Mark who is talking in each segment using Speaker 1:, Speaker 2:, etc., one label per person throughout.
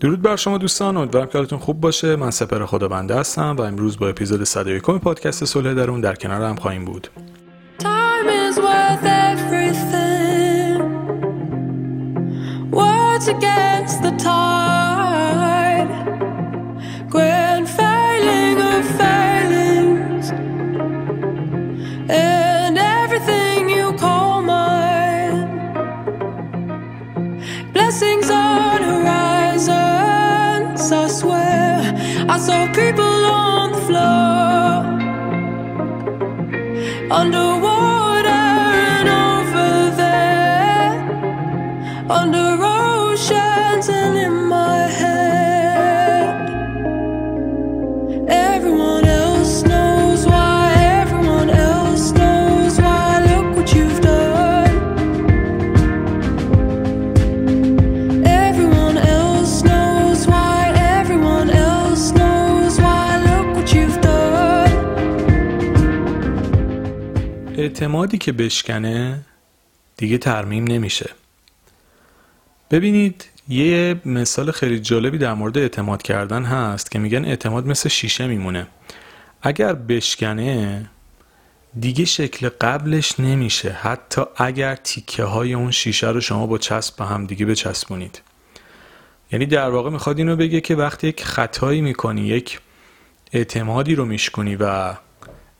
Speaker 1: درود بر شما دوستان امیدوارم که حالتون خوب باشه. من سپر خدابنده هستم و امروز با اپیزود 101 پادکست صلح درون در کنار هم خواهیم بود.
Speaker 2: Time is worth against the. Blessings on horizons. I swear I saw people on the floor underwater
Speaker 1: اعتمادی که بشکنه دیگه ترمیم نمیشه. ببینید یه مثال خیلی جالبی در مورد اعتماد کردن هست که میگن اعتماد مثل شیشه میمونه. اگر بشکنه دیگه شکل قبلش نمیشه. حتی اگر تیکه های اون شیشه رو شما با چسب به هم دیگه بچسبونید. یعنی در واقع می‌خواد اینو بگه که وقتی یک خطایی می‌کنی یک اعتمادی رو میشکنی و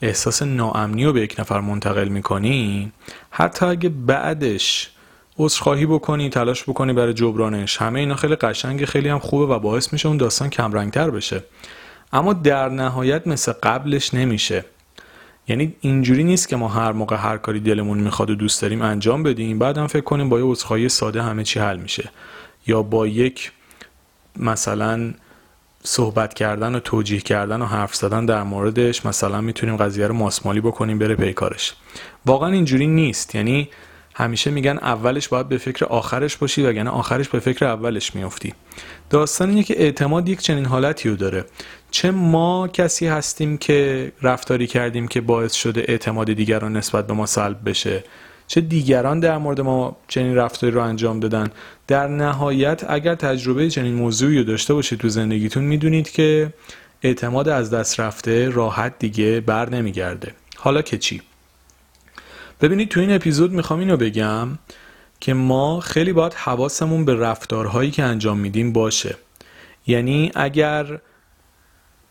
Speaker 1: احساس ناامنی رو به یک نفر منتقل می‌کنی؟ حتی اگه بعدش عذرخواهی بکنی تلاش بکنی برای جبرانش همه اینا خیلی قشنگ خیلی هم خوبه و باعث میشه اون داستان کمرنگتر بشه. اما در نهایت مثل قبلش نمیشه. یعنی اینجوری نیست که ما هر موقع هر کاری دلمون می‌خواد و دوست داریم انجام بدیم بعدم فکر کنیم با یه عذرخواهی ساده همه چی حل میشه. یا با یک مثلا صحبت کردن و توجیه کردن و حرف زدن در موردش مثلا می‌تونیم قضیه رو ماسمالی بکنیم بره پیکارش واقعا اینجوری نیست. یعنی همیشه میگن اولش باید به فکر آخرش باشی وگرنه آخرش به فکر اولش میافتی. داستان اینه که اعتماد یک چنین حالتی رو داره. چه ما کسی هستیم که رفتاری کردیم که باعث شده اعتماد دیگران نسبت به ما سلب بشه؟ چه دیگران در مورد ما چنین رفتاری رو انجام دادن. در نهایت اگر تجربه چنین موضوعی رو داشته باشید تو زندگیتون می‌دونید که اعتماد از دست رفته راحت دیگه بر نمیگرده. حالا که چی؟ ببینید تو این اپیزود می‌خوام اینو بگم که ما خیلی باید حواسمون به رفتارهایی که انجام میدیم باشه. یعنی اگر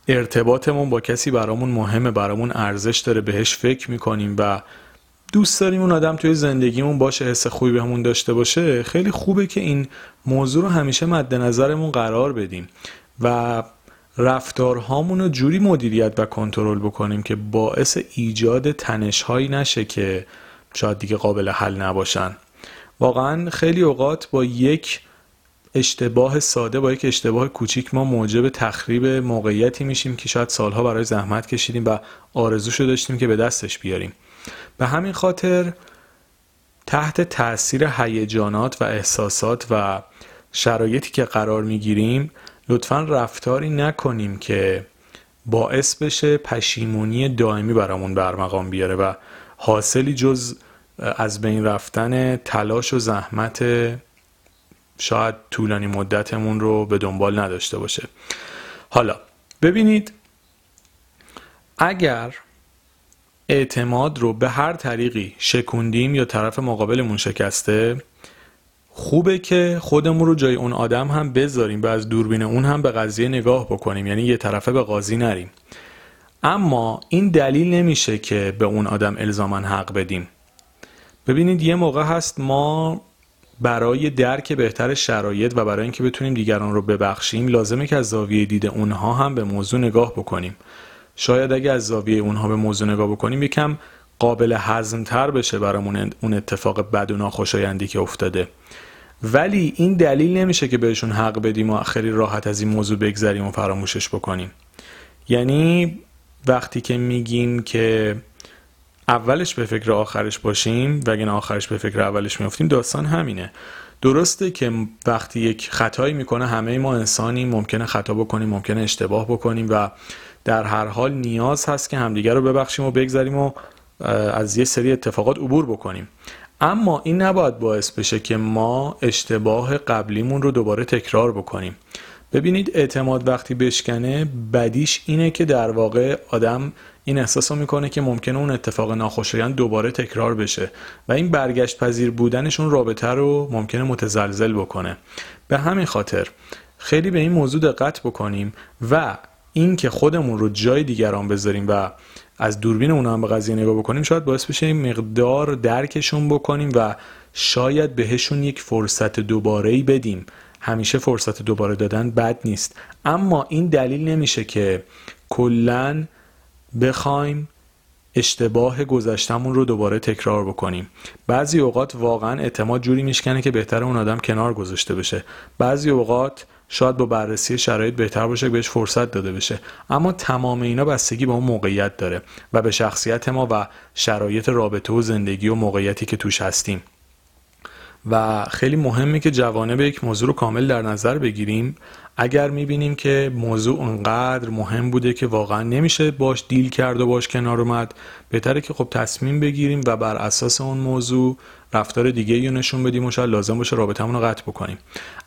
Speaker 1: ارتباطمون با کسی برامون مهمه برامون ارزش داره بهش فکر می‌کنیم و دوست داریم اون آدم توی زندگیمون باشه حس خوبی بهمون داشته باشه خیلی خوبه که این موضوع رو همیشه مد نظرمون قرار بدیم و رفتارهامون رو جوری مدیریت و کنترل بکنیم که باعث ایجاد تنشهایی نشه که شاید دیگه قابل حل نباشن. واقعا خیلی اوقات با یک اشتباه ساده با یک اشتباه کوچیک ما موجب تخریب موقعیتی میشیم که شاید سالها برای زحمت کشیدیم و آرزوشو داشتیم که به دستش بیاریم. به همین خاطر تحت تاثیر هیجانات و احساسات و شرایطی که قرار می‌گیریم لطفا رفتاری نکنیم که باعث بشه پشیمونی دائمی برامون برمقام بیاره و حاصلی جز از بین رفتن تلاش و زحمت شاید طولانی مدتمون رو به دنبال نداشته باشه. حالا ببینید اگر اعتماد رو به هر طریقی شکوندیم یا طرف مقابلمون شکسته خوبه که خودمون رو جای اون آدم هم بذاریم و از دوربین اون هم به قضیه نگاه بکنیم. یعنی یه طرفه به قاضی نریم. اما این دلیل نمیشه که به اون آدم الزاما حق بدیم. ببینید یه موقع هست ما برای درک بهتر شرایط و برای اینکه بتونیم دیگران رو ببخشیم لازمه که از زاویه دید اونها هم به موضوع نگاه بکنیم. شاید اگه از زاویه اونها به موضوع نگاه بکنیم یکم قابل هضم تر بشه برامون اون اتفاق بد و ناخوشایندی که افتاده. ولی این دلیل نمیشه که بهشون حق بدیم و خیلی راحت از این موضوع بگذریم و فراموشش بکنیم. یعنی وقتی که میگیم که اولش به فکر آخرش باشیم و اگه آخرش به فکر اولش میفتیم داستان همینه. درسته که وقتی یک خطایی می‌کنه همه ما انسانیم ممکنه خطا بکنیم ممکنه اشتباه بکنیم و در هر حال نیاز هست که همدیگر رو ببخشیم و بگذریم و از یه سری اتفاقات عبور بکنیم. اما این نباید باعث بشه که ما اشتباه قبلیمون رو دوباره تکرار بکنیم. ببینید اعتماد وقتی بشکنه بدیش اینه که در واقع آدم این احساس رو می‌کنه که ممکنه اون اتفاق ناخوشایند دوباره تکرار بشه و این برگشت پذیر بودنشون رابطه رو ممکنه متزلزل بکنه. به همین خاطر خیلی به این موضوع دقت بکنیم و اینکه خودمون رو جای دیگران بذاریم و از دوربین اونا هم به قضیه نگاه بکنیم شاید باعث بشه این مقدار درکشون بکنیم و شاید بهشون یک فرصت دوباره ای بدیم. همیشه فرصت دوباره دادن بد نیست. اما این دلیل نمیشه که کلا بخوایم اشتباه گذشتمون رو دوباره تکرار بکنیم. بعضی اوقات واقعا اعتماد جوری میشکنه که بهتر اون آدم کنار گذاشته بشه. بعضی اوقات شاید با بررسی شرایط بهتر باشه که بهش فرصت داده بشه. اما تمام اینا بستگی به اون موقعیت داره و به شخصیت ما و شرایط رابطه و زندگی و موقعیتی که توش هستیم. و خیلی مهمه که جوانب یک موضوع رو کامل در نظر بگیریم. اگر می‌بینیم که موضوع انقدر مهم بوده که واقعا نمیشه باش دیل کرد و باش کنار اومد بهتره که خب تصمیم بگیریم و بر اساس اون موضوع رفتار دیگه رو نشون بدیم و شاید لازم باشه رابطمون رو قطع بکنیم.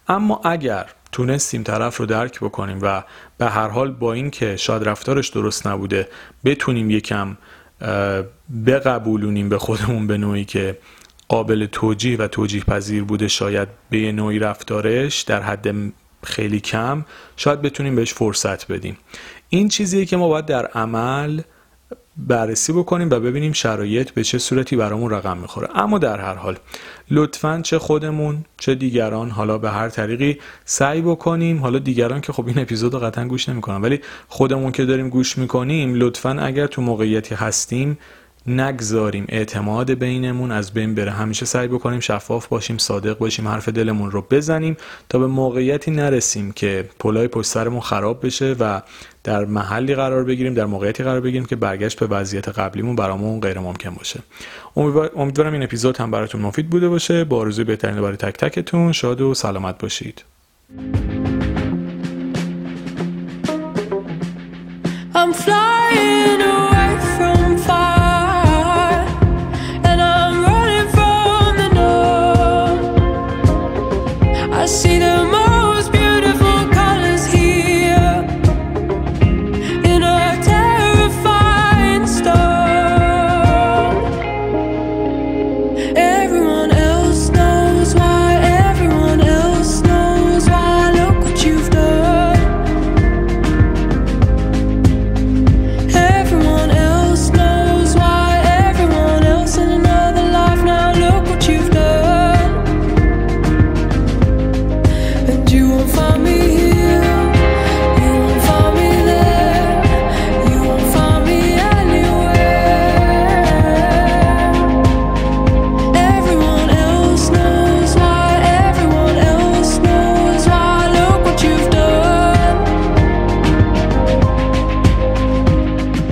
Speaker 1: اما اگر تونستیم طرف رو درک بکنیم و به هر حال با اینکه شاید رفتارش درست نبوده بتونیم یکم بقبولونیم به خودمون به نوعی که قابل توجیه و توجیه پذیر بوده شاید به نوعی رفتارش در حد خیلی کم شاید بتونیم بهش فرصت بدیم. این چیزیه که ما باید در عمل بررسی بکنیم و ببینیم شرایط به چه صورتی برامون رقم می‌خوره. اما در هر حال لطفا چه خودمون چه دیگران حالا به هر طریقی سعی بکنیم. حالا دیگران که خب این اپیزود رو قطعا گوش نمی‌کنن ولی خودمون که داریم گوش می‌کنیم لطفا اگر تو موقعیتی هستیم نگذاریم. اعتماد بینمون از بین بره. همیشه سعی بکنیم شفاف باشیم صادق باشیم حرف دلمون رو بزنیم تا به موقعیتی نرسیم که پلای پشت سرمون خراب بشه و در محلی قرار بگیریم در موقعیتی قرار بگیریم که برگشت به وضعیت قبلیمون برامون غیر ممکن باشه امیدوارم این اپیزود هم براتون مفید بوده باشه. با آرزوی بهترین برای تک تکتون شاد و سلامت باشید.
Speaker 2: I'm flying